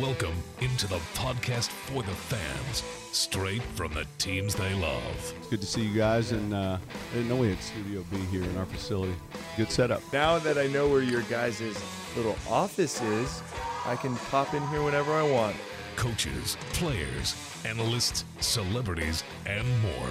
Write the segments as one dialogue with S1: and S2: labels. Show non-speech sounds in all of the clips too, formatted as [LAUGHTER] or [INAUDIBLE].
S1: Welcome into the podcast for the fans, straight from the teams they love.
S2: It's good to see you guys, and uh, I didn't know we had Studio B here in our facility. Good setup.
S3: Now that I know where your guys' little office is, I can pop in here whenever I want.
S1: Coaches, players, analysts, celebrities, and more.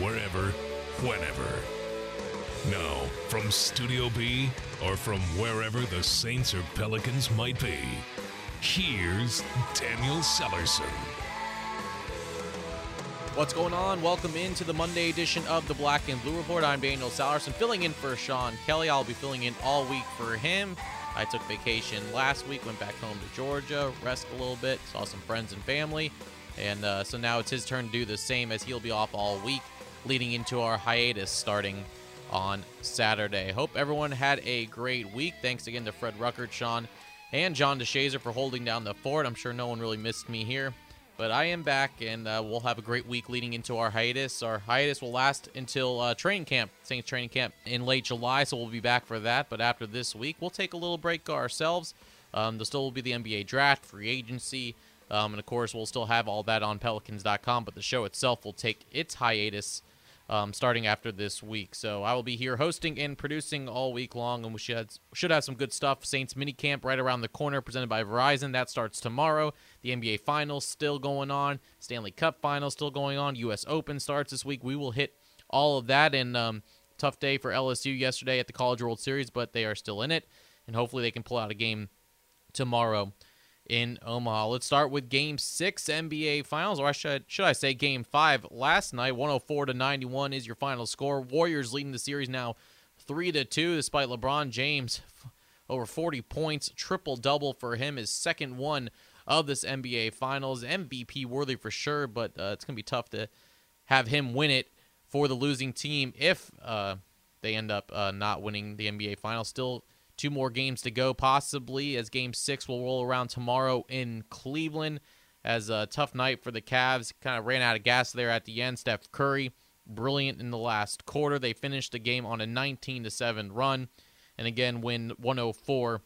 S1: wherever, whenever. Now, from Studio B or from wherever the Saints or Pelicans might be, here's Daniel Sallerson.
S4: What's going on? Welcome into the Monday edition of the Black and Blue Report. I'm Daniel Sallerson, filling in for Sean Kelly. I'll be filling in all week for him. I took vacation last week, went back home to Georgia, rest a little bit, saw some friends and family, and uh, so now it's his turn to do the same as he'll be off all week, leading into our hiatus starting on Saturday. Hope everyone had a great week. Thanks again to Fred Ruckert, Sean, and John DeShazer for holding down the fort. I'm sure no one really missed me here. But I am back, and uh, we'll have a great week leading into our hiatus. Our hiatus will last until uh, training camp, Saints training camp in late July, so we'll be back for that. But after this week, we'll take a little break ourselves. Um, there still will be the NBA draft, free agency, um, and of course, we'll still have all that on Pelicans.com. But the show itself will take its hiatus um, starting after this week. So I will be here hosting and producing all week long, and we should should have some good stuff. Saints minicamp right around the corner, presented by Verizon. That starts tomorrow. The NBA Finals still going on. Stanley Cup Finals still going on. U.S. Open starts this week. We will hit all of that. And um, tough day for LSU yesterday at the College World Series, but they are still in it, and hopefully they can pull out a game tomorrow in Omaha. Let's start with Game Six NBA Finals, or I should should I say Game Five last night. 104 to 91 is your final score. Warriors leading the series now, three to two, despite LeBron James [LAUGHS] over 40 points, triple double for him, his second one of this NBA Finals. MVP worthy for sure, but uh, it's gonna be tough to have him win it for the losing team if uh, they end up uh, not winning the NBA Finals. Still Two more games to go, possibly, as game six will roll around tomorrow in Cleveland. As a tough night for the Cavs. Kind of ran out of gas there at the end. Steph Curry, brilliant in the last quarter. They finished the game on a 19 to 7 run. And again, win 104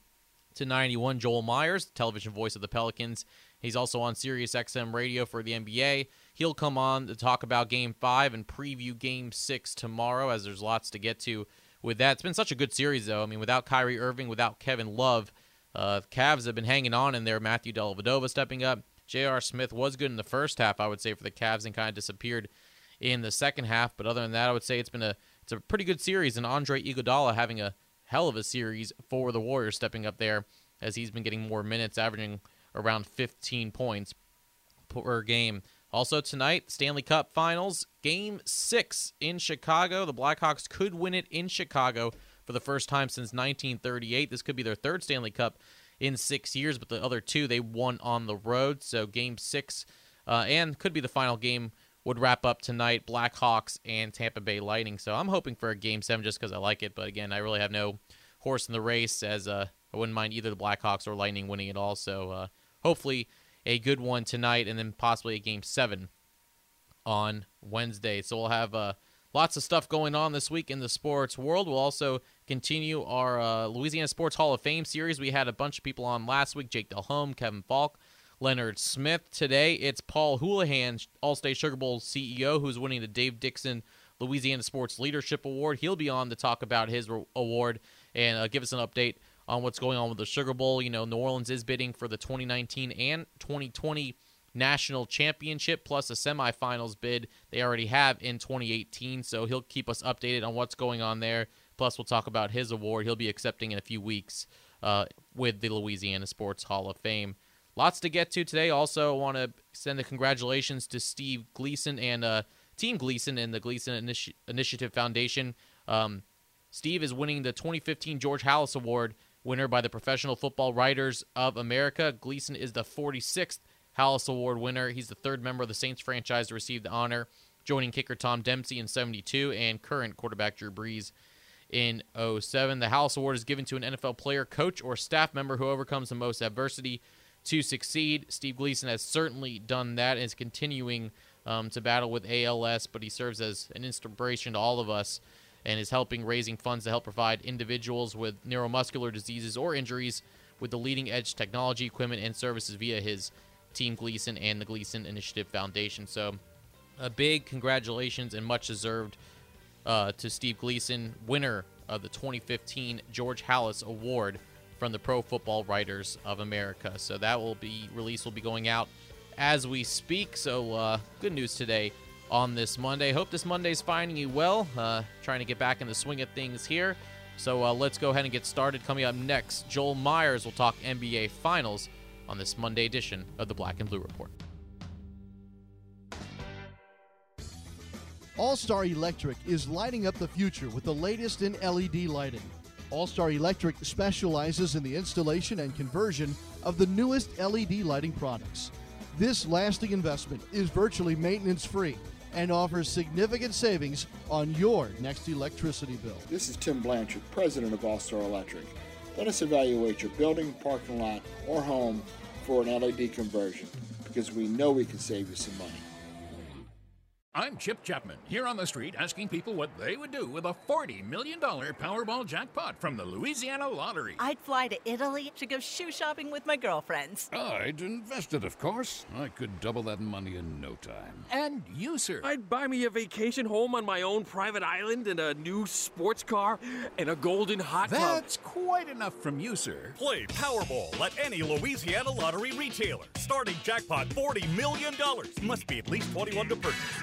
S4: to 91. Joel Meyers, television voice of the Pelicans. He's also on Sirius XM radio for the NBA. He'll come on to talk about game five and preview game six tomorrow, as there's lots to get to with that. It's been such a good series, though. I mean, without Kyrie Irving, without Kevin Love, uh, Cavs have been hanging on in there. Matthew Dellavedova stepping up. J.R. Smith was good in the first half, I would say, for the Cavs, and kind of disappeared in the second half. But other than that, I would say it's been a it's a pretty good series, and Andre Iguodala having a hell of a series for the Warriors, stepping up there as he's been getting more minutes, averaging around 15 points per game. Also tonight, Stanley Cup Finals, Game 6 in Chicago. The Blackhawks could win it in Chicago for the first time since 1938. This could be their third Stanley Cup in six years, but the other two they won on the road. So Game 6 uh, and could be the final game would wrap up tonight, Blackhawks and Tampa Bay Lightning. So I'm hoping for a Game 7 just because I like it. But again, I really have no horse in the race as uh, I wouldn't mind either the Blackhawks or Lightning winning it all. So uh, hopefully a good one tonight, and then possibly a game seven on Wednesday. So we'll have uh, lots of stuff going on this week in the sports world. We'll also continue our uh, Louisiana Sports Hall of Fame series. We had a bunch of people on last week: Jake Delhomme, Kevin Faulk, Leonard Smith. Today it's Paul Hoolahan, All-State Sugar Bowl CEO, who's winning the Dave Dixon Louisiana Sports Leadership Award. He'll be on to talk about his award and uh, give us an update on what's going on with the Sugar Bowl. You know, New Orleans is bidding for the 2019 and 2020 national championship plus a semifinals bid they already have in 2018. So he'll keep us updated on what's going on there. Plus, we'll talk about his award he'll be accepting in a few weeks uh, with the Louisiana Sports Hall of Fame. Lots to get to today. Also, I want to send the congratulations to Steve Gleason and uh, Team Gleason and the Gleason Initi- Initiative Foundation. Um, Steve is winning the 2015 George Halas Award, winner by the Professional Football Writers of America. Gleason is the 46th Halas Award winner. He's the third member of the Saints franchise to receive the honor, joining kicker Tom Dempsey in 72 and current quarterback Drew Brees in 07. The Halas Award is given to an NFL player, coach, or staff member who overcomes the most adversity to succeed. Steve Gleason has certainly done that and is continuing um, to battle with ALS, but he serves as an inspiration to all of us and is helping raising funds to help provide individuals with neuromuscular diseases or injuries with the leading edge technology, equipment, and services via his Team Gleason and the Gleason Initiative Foundation. So, a big congratulations and much deserved uh, to Steve Gleason, winner of the 2015 George Halas Award from the Pro Football Writers of America. So that will be release will be going out as we speak. So uh, good news today on this Monday. Hope this Monday's finding you well. Uh, trying to get back in the swing of things here. So uh, let's go ahead and get started. Coming up next, Joel Meyers will talk NBA Finals on this Monday edition of the Black and Blue Report.
S5: All Star Electric is lighting up the future with the latest in LED lighting. All Star Electric specializes in the installation and conversion of the newest LED lighting products. This lasting investment is virtually maintenance free and offers significant savings on your next electricity bill.
S6: This is Tim Blanchard, president of All Star Electric. Let us evaluate your building, parking lot, or home for an LED conversion because we know we can save you some money.
S7: I'm Chip Chapman, here on the street asking people what they would do with a $40 million Powerball jackpot from the Louisiana Lottery.
S8: I'd fly to Italy to go shoe shopping with my girlfriends.
S9: I'd invest it, of course. I could double that money in no time.
S7: And you, sir?
S10: I'd buy me a vacation home on my own private island and a new sports car and a golden hot tub.
S7: That's quite enough from you, sir.
S11: Play Powerball at any Louisiana Lottery retailer. Starting jackpot $40 million. Must be at least 21 to purchase.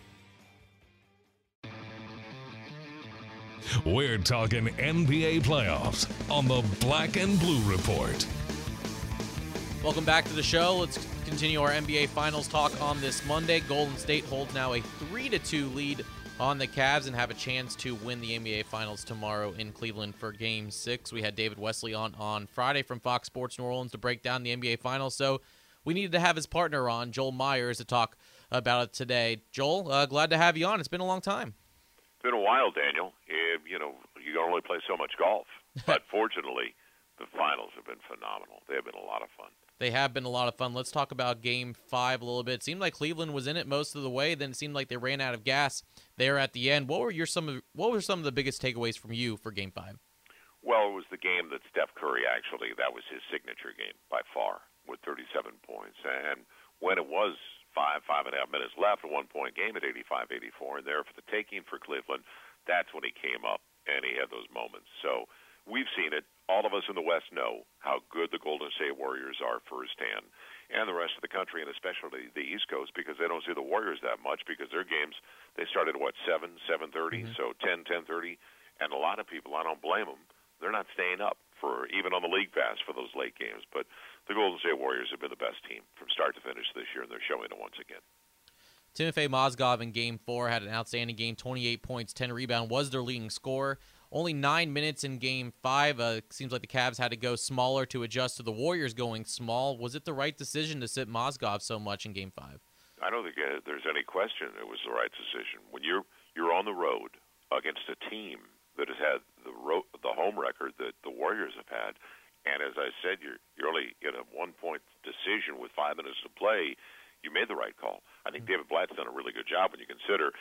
S1: We're talking NBA playoffs on the Black and Blue Report.
S4: Welcome back to the show. Let's continue our NBA Finals talk on this Monday. Golden State holds now a 3 to 2 lead on the Cavs and have a chance to win the NBA Finals tomorrow in Cleveland for Game 6. We had David Wesley on on Friday from Fox Sports New Orleans to break down the NBA Finals, so we needed to have his partner on, Joel Meyers, to talk about it today. Joel, uh, glad to have you on. It's been a long time.
S12: It's been a while, Daniel. You, you know, you can only play so much golf, [LAUGHS] but fortunately, the finals have been phenomenal. They have been a lot of fun.
S4: They have been a lot of fun. Let's talk about Game Five a little bit. It seemed like Cleveland was in it most of the way. Then it seemed like they ran out of gas there at the end. What were your some of what were some of the biggest takeaways from you for Game Five?
S12: Well, it was the game that Steph Curry actually that was his signature game by far with 37 points. And when it was five five and a half minutes left, a one point game at 85-84, and there for the taking for Cleveland, that's when he came up and he had those moments. So we've seen it. All of us in the West know how good the Golden State Warriors are firsthand, and the rest of the country, and especially the East Coast, because they don't see the Warriors that much because their games they started what seven, seven thirty, mm-hmm. so ten, ten thirty, and a lot of people, I don't blame them, they're not staying up for even on the league pass for those late games. But the Golden State Warriors have been the best team from start to finish this year, and they're showing it once again.
S4: Timofey Mozgov in Game Four had an outstanding game, 28 points, 10 rebound, was their leading scorer. Only nine minutes in Game Five. Uh, seems like the Cavs had to go smaller to adjust to the Warriors going small. Was it the right decision to sit Mozgov so much in Game Five?
S12: I don't think there's any question it was the right decision. When you're you're on the road against a team that has had the ro- the home record that the Warriors have had, and as I said, you're you're only in a one point decision with five minutes to play. you made the right call. I think David Blatt's done a really good job when you consider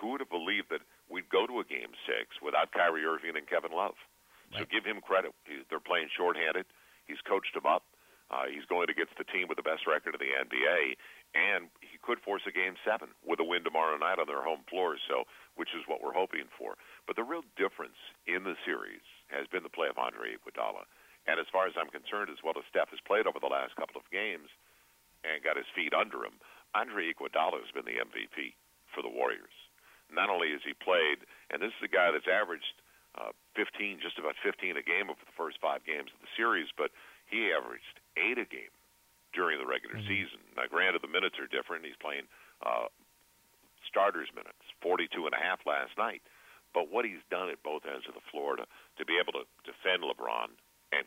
S12: who would have believed that we'd go to a game six without Kyrie Irving and Kevin Love. So give him credit. He, they're playing shorthanded. He's coached them up. Uh, he's going against the team with the best record in the NBA, and could force a game seven with a win tomorrow night on their home floor. So, which is what we're hoping for. But the real difference in the series has been the play of Andre Iguodala. And as far as I'm concerned, as well as Steph has played over the last couple of games and got his feet under him, Andre Iguodala has been the MVP for the Warriors. Not only has he played, and this is a guy that's averaged uh, 15, just about 15 a game over the first five games of the series, but he averaged eight a game during the regular mm-hmm. season. Now, granted, the minutes are different. He's playing uh, starters minutes, 42 and a half last night. But what he's done at both ends of the floor to, to be able to defend LeBron, and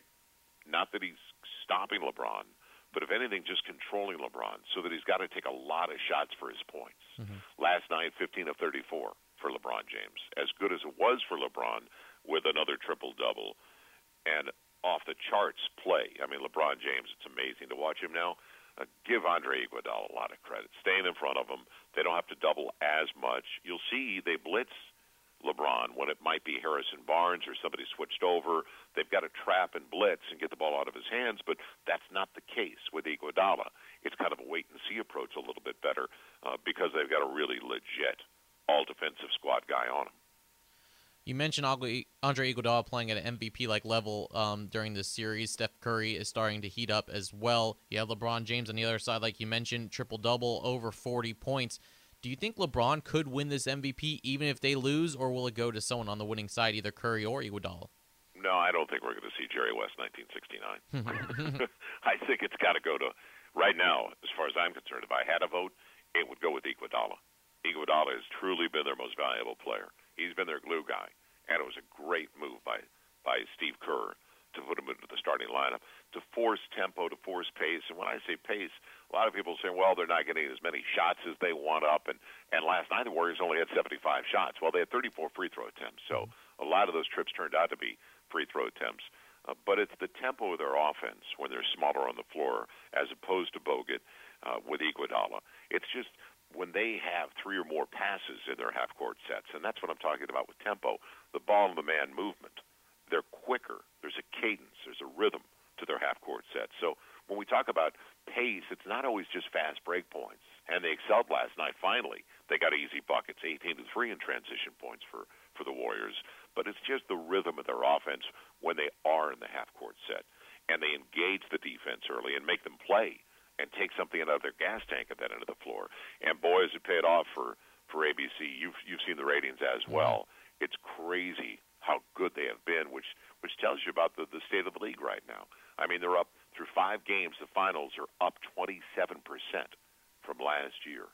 S12: not that he's stopping LeBron, but if anything, just controlling LeBron so that he's got to take a lot of shots for his points. Mm-hmm. Last night, 15 of 34 for LeBron James. As good as it was for LeBron with another triple double. And off the charts play. I mean, LeBron James, it's amazing to watch him now. Uh, give Andre Iguodala a lot of credit. Staying in front of him, they don't have to double as much. You'll see they blitz LeBron when it might be Harrison Barnes or somebody switched over. They've got to trap and blitz and get the ball out of his hands, but that's not the case with Iguodala. It's kind of a wait and see approach a little bit better uh, because they've got a really legit all defensive squad guy on him.
S4: You mentioned Andre Iguodala playing at an MVP like level um, during this series. Steph Curry is starting to heat up as well. You have LeBron James on the other side, like you mentioned, triple double over 40 points. Do you think LeBron could win this MVP even if they lose, or will it go to someone on the winning side, either Curry or Iguodala?
S12: No, I don't think we're going to see Jerry West 1969. [LAUGHS] [LAUGHS] I think it's got to go to right now. As far as I'm concerned, if I had a vote, it would go with Iguodala. Iguodala has truly been their most valuable player. He's been their glue guy, and it was a great move by by Steve Kerr to put him into the starting lineup to force tempo, to force pace. And when I say pace, a lot of people say, well, they're not getting as many shots as they want up. And and last night the Warriors only had 75 shots. Well, they had 34 free throw attempts, so a lot of those trips turned out to be free throw attempts. Uh, but it's the tempo of their offense when they're smaller on the floor as opposed to Bogut uh, with Iguodala. It's just when they have three or more passes in their half court sets, and that's what I'm talking about with tempo, the ball and the man movement, they're quicker. There's a cadence, there's a rhythm to their half court sets. So when we talk about pace, it's not always just fast break points. And they excelled last night. Finally, they got easy buckets, 18 to three in transition points for for the Warriors. But it's just the rhythm of their offense when they are in the half court set, and they engage the defense early and make them play and take something out of their gas tank at that end of the floor. And boy, has it paid off for for ABC. You've you've seen the ratings as well. It's crazy how good they have been, which which tells you about the the state of the league right now. I mean, they're up through five games. The finals are up 27 percent from last year.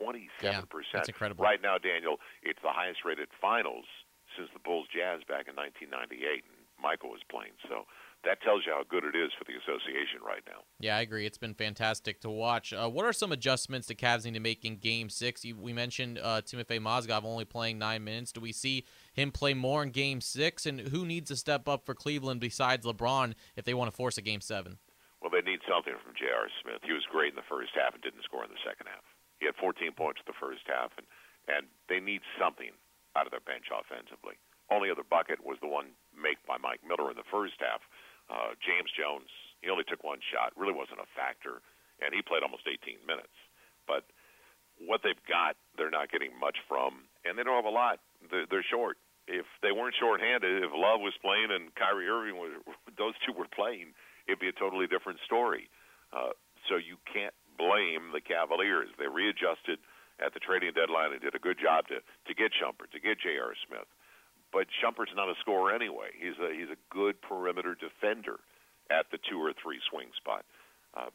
S12: 27
S4: yeah,
S12: percent.
S4: That's incredible.
S12: Right now, Daniel, it's the highest rated finals since the Bulls Jazz back in 1998, and Michael was playing. So that tells you how good it is for the association right now.
S4: Yeah, I agree. It's been fantastic to watch. Uh, what are some adjustments the Cavs need to make in Game Six? we mentioned uh, Timofey Mozgov only playing nine minutes. Do we see him play more in Game Six? And who needs to step up for Cleveland besides LeBron if they want to force a Game Seven?
S12: Well, they need something from J.R. Smith. He was great in the first half and didn't score in the second half. He had 14 points in the first half, and and they need something out of their bench offensively. Only other bucket was the one made by Mike Miller in the first half uh, James Jones, he only took one shot, really wasn't a factor, and he played almost 18 minutes. But what they've got, they're not getting much from, and they don't have a lot. They're, they're short. If they weren't shorthanded, if Love was playing and Kyrie Irving was, [LAUGHS] those two were playing, it'd be a totally different story. Uh, so you can't blame the Cavaliers. They readjusted at the trading deadline and did a good job to to get Shumpert, to get J.R. Smith but Shumpert's not a scorer anyway. He's a he's a good perimeter defender at the two or three swing spot. Uh,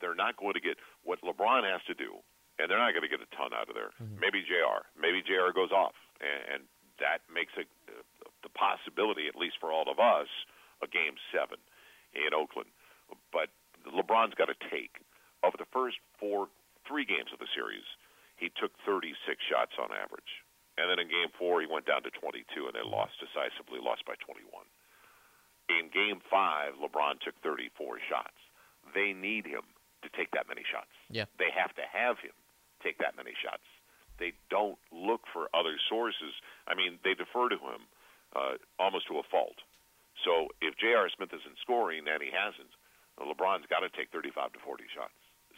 S12: they're not going to get what LeBron has to do, and they're not going to get a ton out of there. Mm-hmm. Maybe J.R. Maybe J.R. goes off, and, and that makes a, uh, the possibility, at least for all of us, a game seven in Oakland. But LeBron's got to take over the first four, three games of the series. He took 36 shots on average. And then in game four, he went down to 22, and they lost decisively, lost by 21. In game five, LeBron took 34 shots. They need him to take that many shots.
S4: Yeah.
S12: They have to have him take that many shots. They don't look for other sources. I mean, they defer to him uh, almost to a fault. So if J.R. Smith isn't scoring and he hasn't, LeBron's got to take 35 to 40 shots.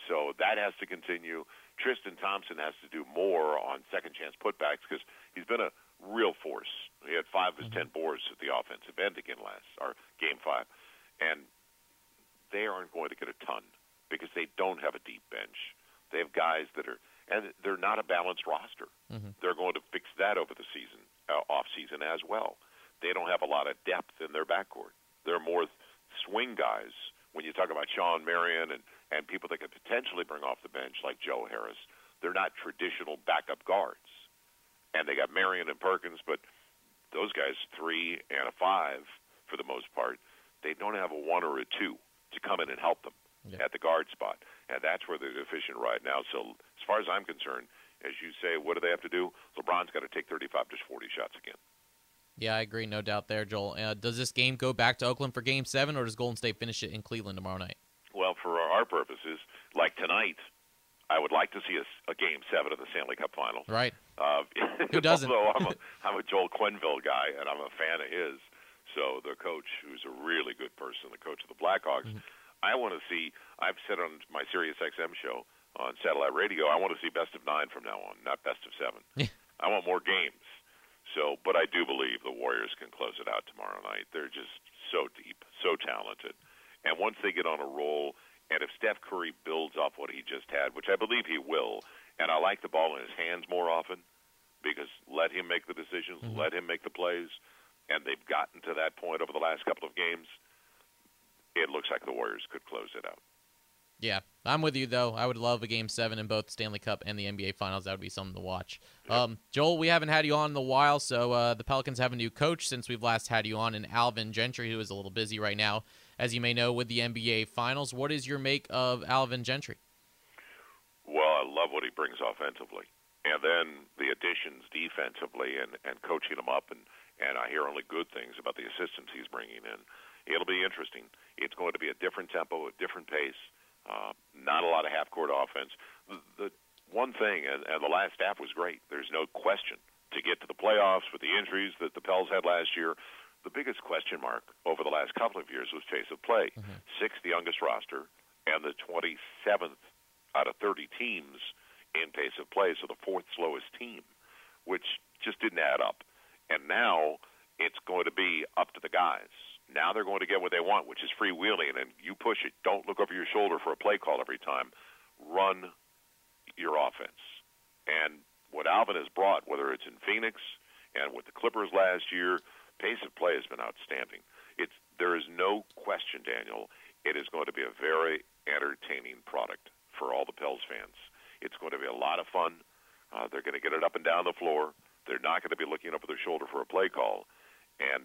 S12: So that has to continue. Tristan Thompson has to do more on second chance putbacks because he's been a real force. He had five of his ten boards at the offensive end again last or game five, and they aren't going to get a ton because they don't have a deep bench. They have guys that are and they're not a balanced roster.
S4: Mm-hmm.
S12: They're going to fix that over the season, uh, off season as well. They don't have a lot of depth in their backcourt. They're more swing guys. When you talk about Shawn Marion and and people that could potentially bring off the bench like Joe Harris, they're not traditional backup guards. And they got Marion and Perkins, but those guys three and a five for the most part. They don't have a one or a two to come in and help them
S4: yeah.
S12: at the guard spot, and that's where they're deficient right now. So as far as I'm concerned, as you say, what do they have to do? LeBron's got to take 35 to 40 shots again.
S4: Yeah, I agree, no doubt there, Joel. Uh, does this game go back to Oakland for Game Seven, or does Golden State finish it in Cleveland tomorrow night?
S12: Our purposes, like tonight, I would like to see a, a game seven of the Stanley Cup Final.
S4: Right.
S12: Uh,
S4: Who doesn't? [LAUGHS]
S12: Although I'm a, I'm a Joel Quenneville guy, and I'm a fan of his. So the coach, who's a really good person, the coach of the Blackhawks,
S4: Mm-hmm.
S12: I want to see. I've said on my Sirius XM show on satellite radio, I want to see best of nine from now on, not best of seven. I want more games. So, but I do believe the Warriors can close it out tomorrow night. They're just so deep, so talented. And once they get on a roll, and if Steph Curry builds off what he just had, which I believe he will, and I like the ball in his hands more often because let him make the decisions,
S4: Mm-hmm.
S12: let him make the plays, and they've gotten to that point over the last couple of games. It looks like the Warriors could close it out.
S4: Yeah, I'm with you though. I would love a Game Seven in both Stanley Cup and the NBA Finals. That would be something to watch. Um, Joel, we haven't had you on in a while, so uh, the Pelicans have a new coach since we've last had you on, and Alvin Gentry, who is a little busy right now, as you may know, with the NBA Finals. What is your make of Alvin Gentry?
S12: Well, I love what he brings offensively, and then the additions defensively, and and coaching them up, and and I hear only good things about the assistance he's bringing in. It'll be interesting. It's going to be a different tempo, a different pace. Uh, not a lot of half court offense. The, the one thing, and, and the last half was great. There's no question to get to the playoffs with the injuries that the Pels had last year. The biggest question mark over the last couple of years was pace of play. Mm-hmm. Sixth youngest roster and the 27th out of 30 teams in pace of play, so the fourth slowest team, which just didn't add up. And now it's going to be up to the guys. Now they're going to get what they want, which is freewheeling, and you push it. Don't look over your shoulder for a play call every time. Run your offense. And what Alvin has brought, whether it's in Phoenix and with the Clippers last year, pace of play has been outstanding. It's there is no question, Daniel. It is going to be a very entertaining product for all the Pels fans. It's going to be a lot of fun. Uh, they're going to get it up and down the floor. They're not going to be looking over their shoulder for a play call. And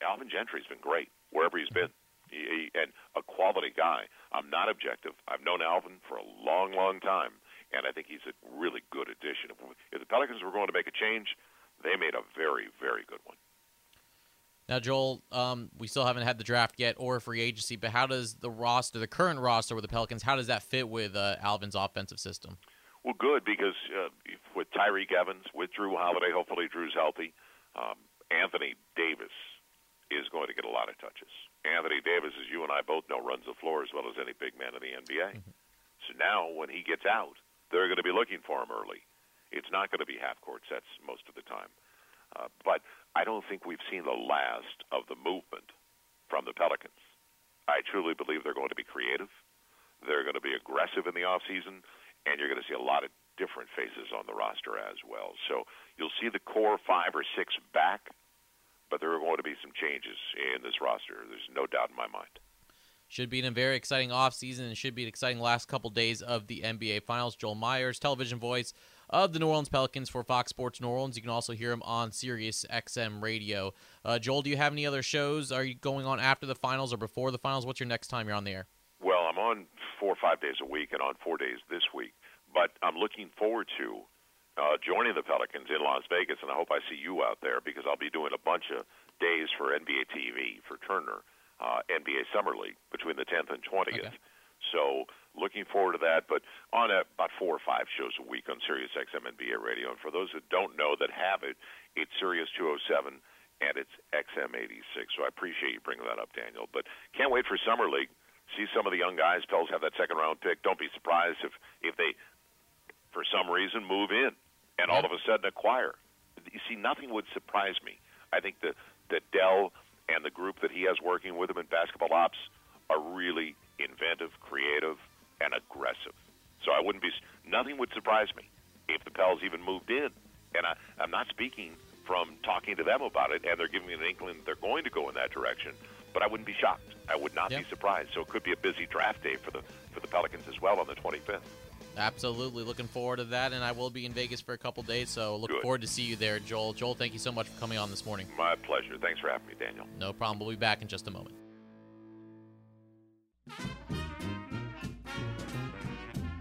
S12: Alvin Gentry's been great wherever he's been, he, he, and a quality guy. I'm not objective. I've known Alvin for a long, long time, and I think he's a really good addition. If the Pelicans were going to make a change, they made a very, very good one.
S4: Now, Joel, um, we still haven't had the draft yet or free agency, but how does the roster, the current roster with the Pelicans, how does that fit with uh, Alvin's offensive system?
S12: Well, good because uh, with Tyreke Evans, with Jrue Holiday, hopefully Jrue's healthy. Um, Anthony Davis is going to get a lot of touches. Anthony Davis, as you and I both know, runs the floor as well as any big man in the NBA. So now, when he gets out, they're going to be looking for him early. It's not going to be half court sets most of the time. Uh, but I don't think we've seen the last of the movement from the Pelicans. I truly believe they're going to be creative. They're going to be aggressive in the off season, and you're going to see a lot of different faces on the roster as well. So you'll see the core five or six back, but there are going to be some changes in this roster. There's no doubt in my mind.
S4: Should be a very exciting offseason and should be an exciting last couple days of the NBA Finals. Joel Meyers, television voice of the New Orleans Pelicans for Fox Sports New Orleans. You can also hear him on Sirius XM Radio. Uh, Joel, do you have any other shows? Are you going on after the finals or before the finals? What's your next time you're on the air?
S12: Well, I'm on four or five days a week and on four days this week, but I'm looking forward to uh, joining the Pelicans in Las Vegas, and I hope I see you out there because I'll be doing a bunch of days for NBA TV for Turner, uh, NBA Summer League between the 10th and 20th.
S4: Okay.
S12: So looking forward to that. But on a, about four or five shows a week on Sirius XM NBA radio. And for those that don't know that have it, it's Sirius 207 and it's XM 86. So I appreciate you bringing that up, Daniel. But can't wait for summer league. See some of the young guys. Pels have that second round pick. Don't be surprised if if they, for some reason, move in and all of a sudden acquire. You see, nothing would surprise me. I think that that Dell and the group that he has working with him in basketball ops are really inventive, creative, and aggressive. So I wouldn't be. Nothing would surprise me if the Pels even moved in. And I, I'm not speaking from talking to them about it, and they're giving me an inkling that they're going to go in that direction. But I wouldn't be shocked. I would not
S4: Yep.
S12: be surprised. So it could be a busy draft day for the for the Pelicans as well on the 25th.
S4: Absolutely, looking forward to that, and I will be in Vegas for a couple days, so look
S12: Good.
S4: forward to see you there, Joel. Joel, thank you so much for coming on this morning.
S12: My pleasure. Thanks for having me, Daniel.
S4: No problem. We'll be back in just a moment.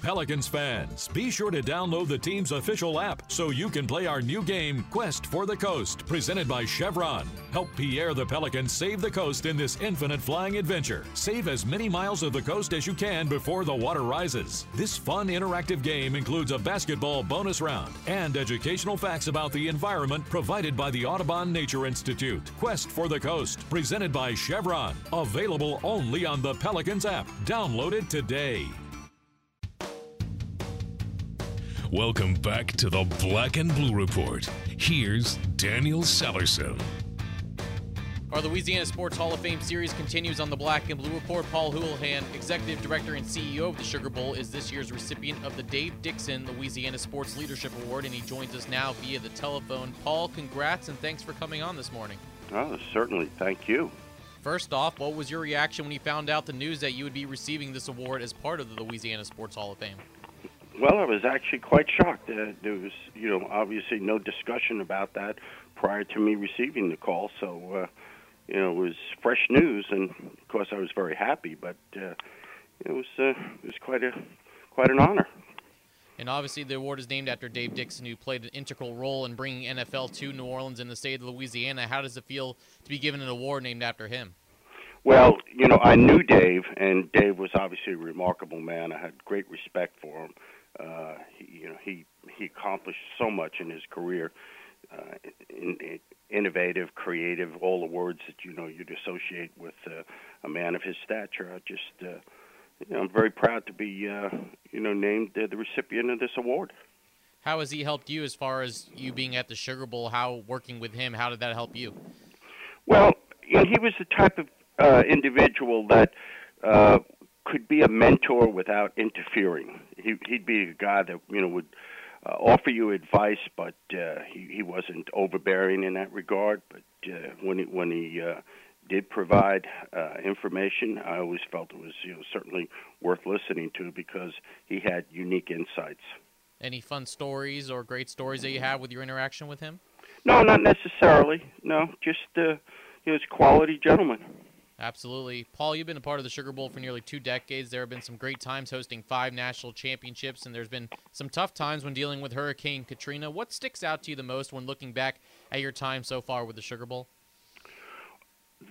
S13: Pelicans fans, be sure to download the team's official app so you can play our new game, Quest for the Coast, presented by Chevron. Help Pierre the Pelican save the coast in this infinite flying adventure. Save as many miles of the coast as you can before the water rises. This fun, interactive game includes a basketball bonus round and educational facts about the environment provided by the Audubon Nature Institute. Quest for the Coast, presented by Chevron. Available only on the Pelicans app. Download it today.
S1: Welcome back to the Black and Blue Report. Here's Daniel Sallerson.
S4: Our Louisiana Sports Hall of Fame series continues on the Black and Blue Report. Paul Hoolahan, Executive Director and CEO of the Sugar Bowl, is this year's recipient of the Dave Dixon Louisiana Sports Leadership Award, and he joins us now via the telephone. Paul, congrats and thanks for coming on this morning.
S14: Oh, certainly. Thank you.
S4: First off, what was your reaction when you found out the news that you would be receiving this award as part of the Louisiana Sports Hall of Fame?
S14: Well, I was actually quite shocked. Uh, there was, you know, obviously no discussion about that prior to me receiving the call. So, uh, you know, it was fresh news, and of course, I was very happy. But uh, it was, uh, it was quite a, quite an honor.
S4: And obviously, the award is named after Dave Dixon, who played an integral role in bringing NFL to New Orleans and the state of Louisiana. How does it feel to be given an award named after him?
S14: Well, you know, I knew Dave, and Dave was obviously a remarkable man. I had great respect for him. Uh, he, you know, he he accomplished so much in his career. Uh, in, in, innovative, creative, all the words that you know you'd associate with uh, a man of his stature. I just, uh, you know, I'm very proud to be, uh, you know, named uh, the recipient of this award.
S4: How has he helped you as far as you being at the Sugar Bowl? How working with him, how did that help you?
S14: Well, you know, he was the type of uh, individual that uh, could be a mentor without interfering. He, he'd be a guy that you know would uh, offer you advice, but uh, he, he wasn't overbearing in that regard. But uh, when he, when he uh, did provide uh, information, I always felt it was you know certainly worth listening to because he had unique insights.
S4: Any fun stories or great stories that you have with your interaction with him?
S14: No, not necessarily. No, just uh, he was a quality gentleman.
S4: Absolutely. Paul, you've been a part of the Sugar Bowl for nearly two decades. There have been some great times hosting five national championships, and there's been some tough times when dealing with Hurricane Katrina. What sticks out to you the most when looking back at your time so far with the Sugar Bowl?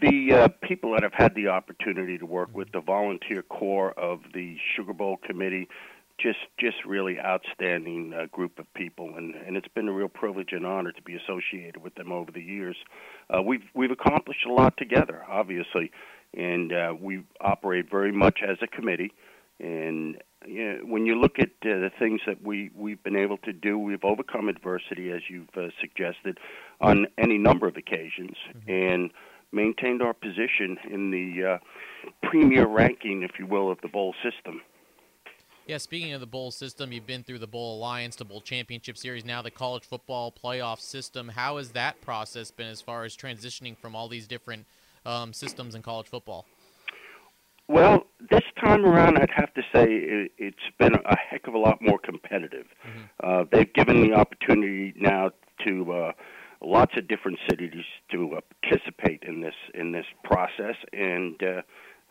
S14: The uh, people that have had the opportunity to work with the volunteer core of the Sugar Bowl committee, just just really outstanding uh, group of people, and, and it's been a real privilege and honor to be associated with them over the years. Uh, we've we've accomplished a lot together, obviously, and uh, we operate very much as a committee. And you know, when you look at uh, the things that we we've been able to do, we've overcome adversity, as you've uh, suggested, on any number of occasions, mm-hmm. and maintained our position in the uh, premier ranking, if you will, of the bowl system.
S4: Yeah, speaking of the bowl system, you've been through the Bowl Alliance, the Bowl Championship Series, now the college football playoff system. How has that process been as far as transitioning from all these different um, systems in college football?
S14: Well, this time around, I'd have to say it, it's been a heck of a lot more competitive. Mm-hmm. Uh, they've given the opportunity now to uh, lots of different cities to uh, participate in this in this process, and uh,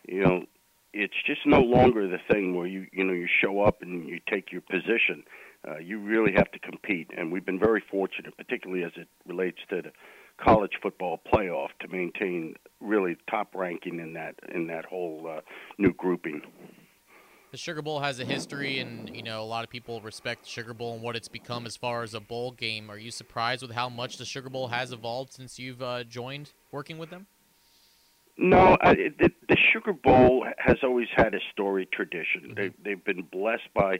S14: you know it's just no longer the thing where you you know you show up and you take your position. Uh, you really have to compete, and we've been very fortunate, particularly as it relates to the college football playoff, to maintain really top ranking in that in that whole uh, new grouping.
S4: The Sugar Bowl has a history, and you know a lot of people respect the Sugar Bowl and what it's become as far as a bowl game. Are you surprised with how much the Sugar Bowl has evolved since you've uh, joined working with them?
S14: No, I, the, the Sugar Bowl has always had a storied tradition. Mm-hmm. They, they've been blessed by,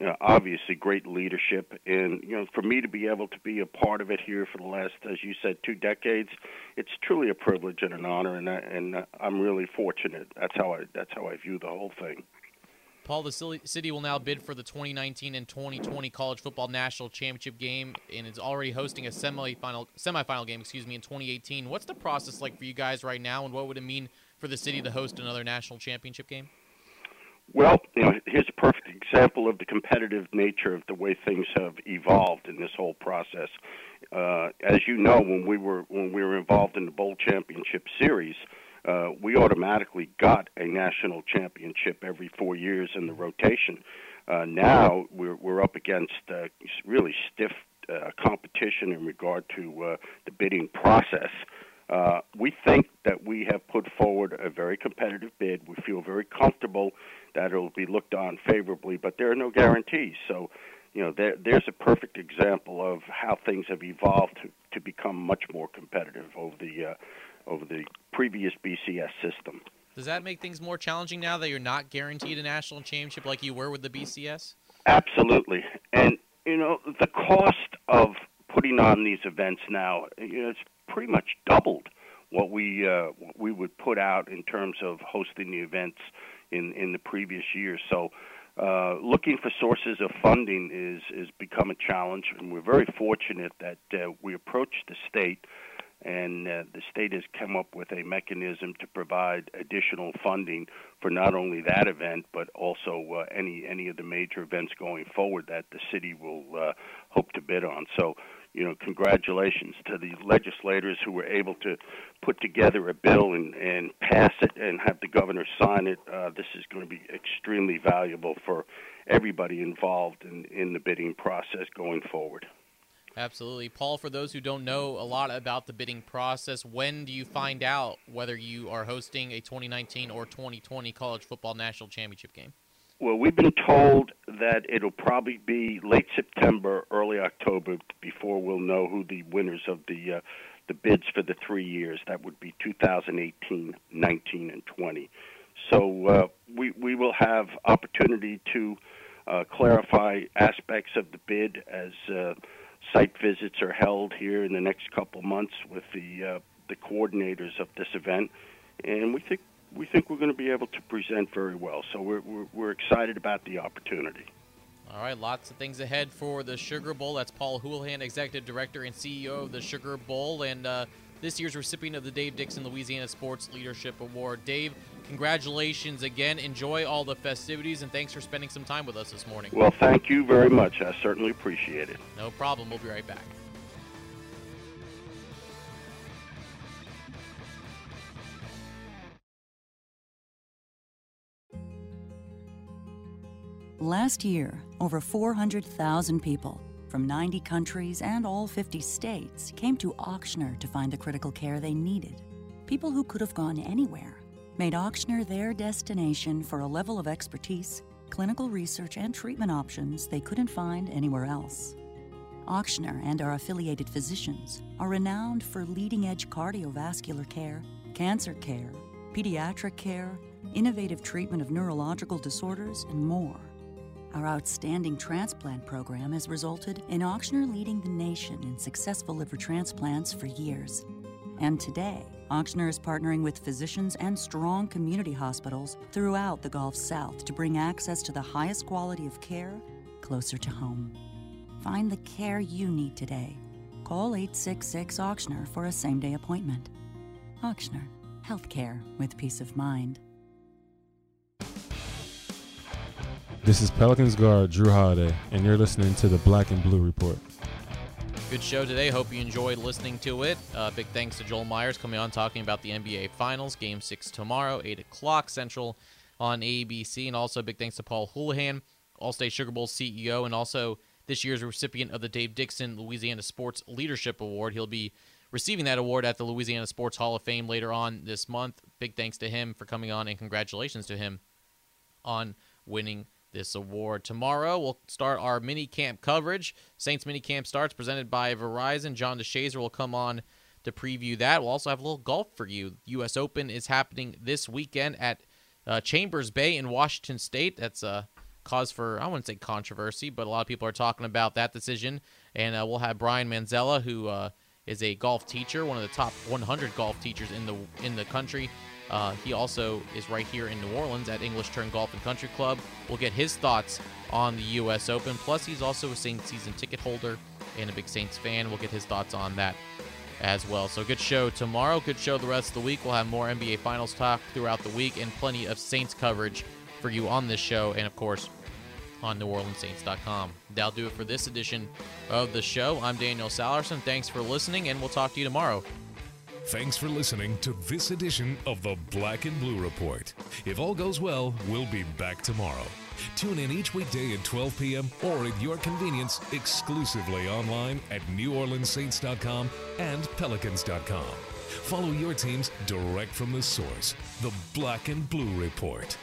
S14: you know, obviously great leadership, and you know, for me to be able to be a part of it here for the last, as you said, two decades, it's truly a privilege and an honor, and I, and uh, I'm really fortunate. That's how I that's how I view the whole thing.
S4: Paul, the city will now bid for the 2019 and 2020 college football national championship game, and it's already hosting a semifinal semifinal game, excuse me, in 2018. What's the process like for you guys right now, and what would it mean for the city to host another national championship game?
S14: Well, you know, here's a perfect example of the competitive nature of the way things have evolved in this whole process. Uh, as you know, when we were when we were involved in the bowl championship series uh, we automatically got a national championship every four years in the rotation. Uh, now we're we're up against uh, really stiff uh, competition in regard to uh, the bidding process. Uh, we think that we have put forward a very competitive bid. We feel very comfortable that it will be looked on favorably, but there are no guarantees. So, you know, there, there's a perfect example of how things have evolved to, to become much more competitive over the uh, over the previous BCS system.
S4: Does that make things more challenging now that you're not guaranteed a national championship like you were with the BCS?
S14: Absolutely. And, you know, the cost of putting on these events now, you know, it's pretty much doubled what we uh, what we would put out in terms of hosting the events in in the previous years. So, uh, looking for sources of funding is is become a challenge, and we're very fortunate that uh, we approached the state and uh, the state has come up with a mechanism to provide additional funding for not only that event but also uh, any any of the major events going forward that the city will uh, hope to bid on. So, you know, congratulations to the legislators who were able to put together a bill and, and pass it and have the governor sign it. Uh, this is going to be extremely valuable for everybody involved in, in the bidding process going forward.
S4: Absolutely. Paul, for those who don't know a lot about the bidding process, when do you find out whether you are hosting a 2019 or 2020 college football national championship game?
S14: Well, we've been told that it'll probably be late September, early October before we'll know who the winners of the uh, the bids for the three years. That would be 2018, 19, and 20. So uh, we we will have opportunity to uh, clarify aspects of the bid as uh, site visits are held here in the next couple months with the uh, the coordinators of this event, and we think we think we're going to be able to present very well. So we're we're, we're excited about the opportunity.
S4: All right, lots of things ahead for the Sugar Bowl. That's Paul Hoolahan, Executive Director and CEO of the Sugar Bowl, and uh, this year's recipient of the Dave Dixon Louisiana Sports Leadership Award. Dave, congratulations again. Enjoy all the festivities, and thanks for spending some time with us this morning.
S14: Well, thank you very much. I certainly appreciate it.
S4: No problem. We'll be right back.
S15: Last year, over 400,000 people from 90 countries and all 50 states came to Ochsner to find the critical care they needed. People who could have gone anywhere made Ochsner their destination for a level of expertise, clinical research, and treatment options they couldn't find anywhere else. Ochsner and our affiliated physicians are renowned for leading edge cardiovascular care, cancer care, pediatric care, innovative treatment of neurological disorders, and more. Our outstanding transplant program has resulted in Ochsner leading the nation in successful liver transplants for years. And today, Ochsner is partnering with physicians and strong community hospitals throughout the Gulf South to bring access to the highest quality of care closer to home. Find the care you need today. Call 866 Ochsner for a same day appointment. Ochsner, healthcare with peace of mind.
S16: This is Pelicans guard Jrue Holiday, and you're listening to the Black and Blue Report.
S4: Good show today. Hope you enjoyed listening to it. Uh, big thanks to Joel Meyers coming on talking about the NBA Finals. Game six tomorrow, 8 o'clock Central on ABC. And also big thanks to Paul Hoolahan, Allstate Sugar Bowl CEO, and also this year's recipient of the Dave Dixon Louisiana Sports Leadership Award. He'll be receiving that award at the Louisiana Sports Hall of Fame later on this month. Big thanks to him for coming on, and congratulations to him on winning this award. Tomorrow, we'll start our mini camp coverage. Saints mini camp starts presented by Verizon. John DeShazier will come on to preview that. We'll also have a little golf for you. U.S. Open is happening this weekend at uh, Chambers Bay in Washington State. That's a cause for, I wouldn't say controversy, but a lot of people are talking about that decision. And uh, we'll have Brian Manzella, who uh, is a golf teacher, one of the top 100 golf teachers in the in the country. Uh, he also is right here in New Orleans at English Turn Golf and Country Club. We'll get his thoughts on the U.S. Open. Plus, he's also a Saints season ticket holder and a big Saints fan. We'll get his thoughts on that as well. So, good show tomorrow. Good show the rest of the week. We'll have more NBA Finals talk throughout the week and plenty of Saints coverage for you on this show and, of course, on NewOrleansSaints.com. That'll do it for this edition of the show. I'm Daniel Sallerson. Thanks for listening, and we'll talk to you tomorrow.
S1: Thanks for listening to this edition of the Black and Blue Report. If all goes well, we'll be back tomorrow. Tune in each weekday at 12 p.m. or at your convenience exclusively online at NewOrleansSaints.com and Pelicans.com. Follow your teams direct from the source, the Black and Blue Report.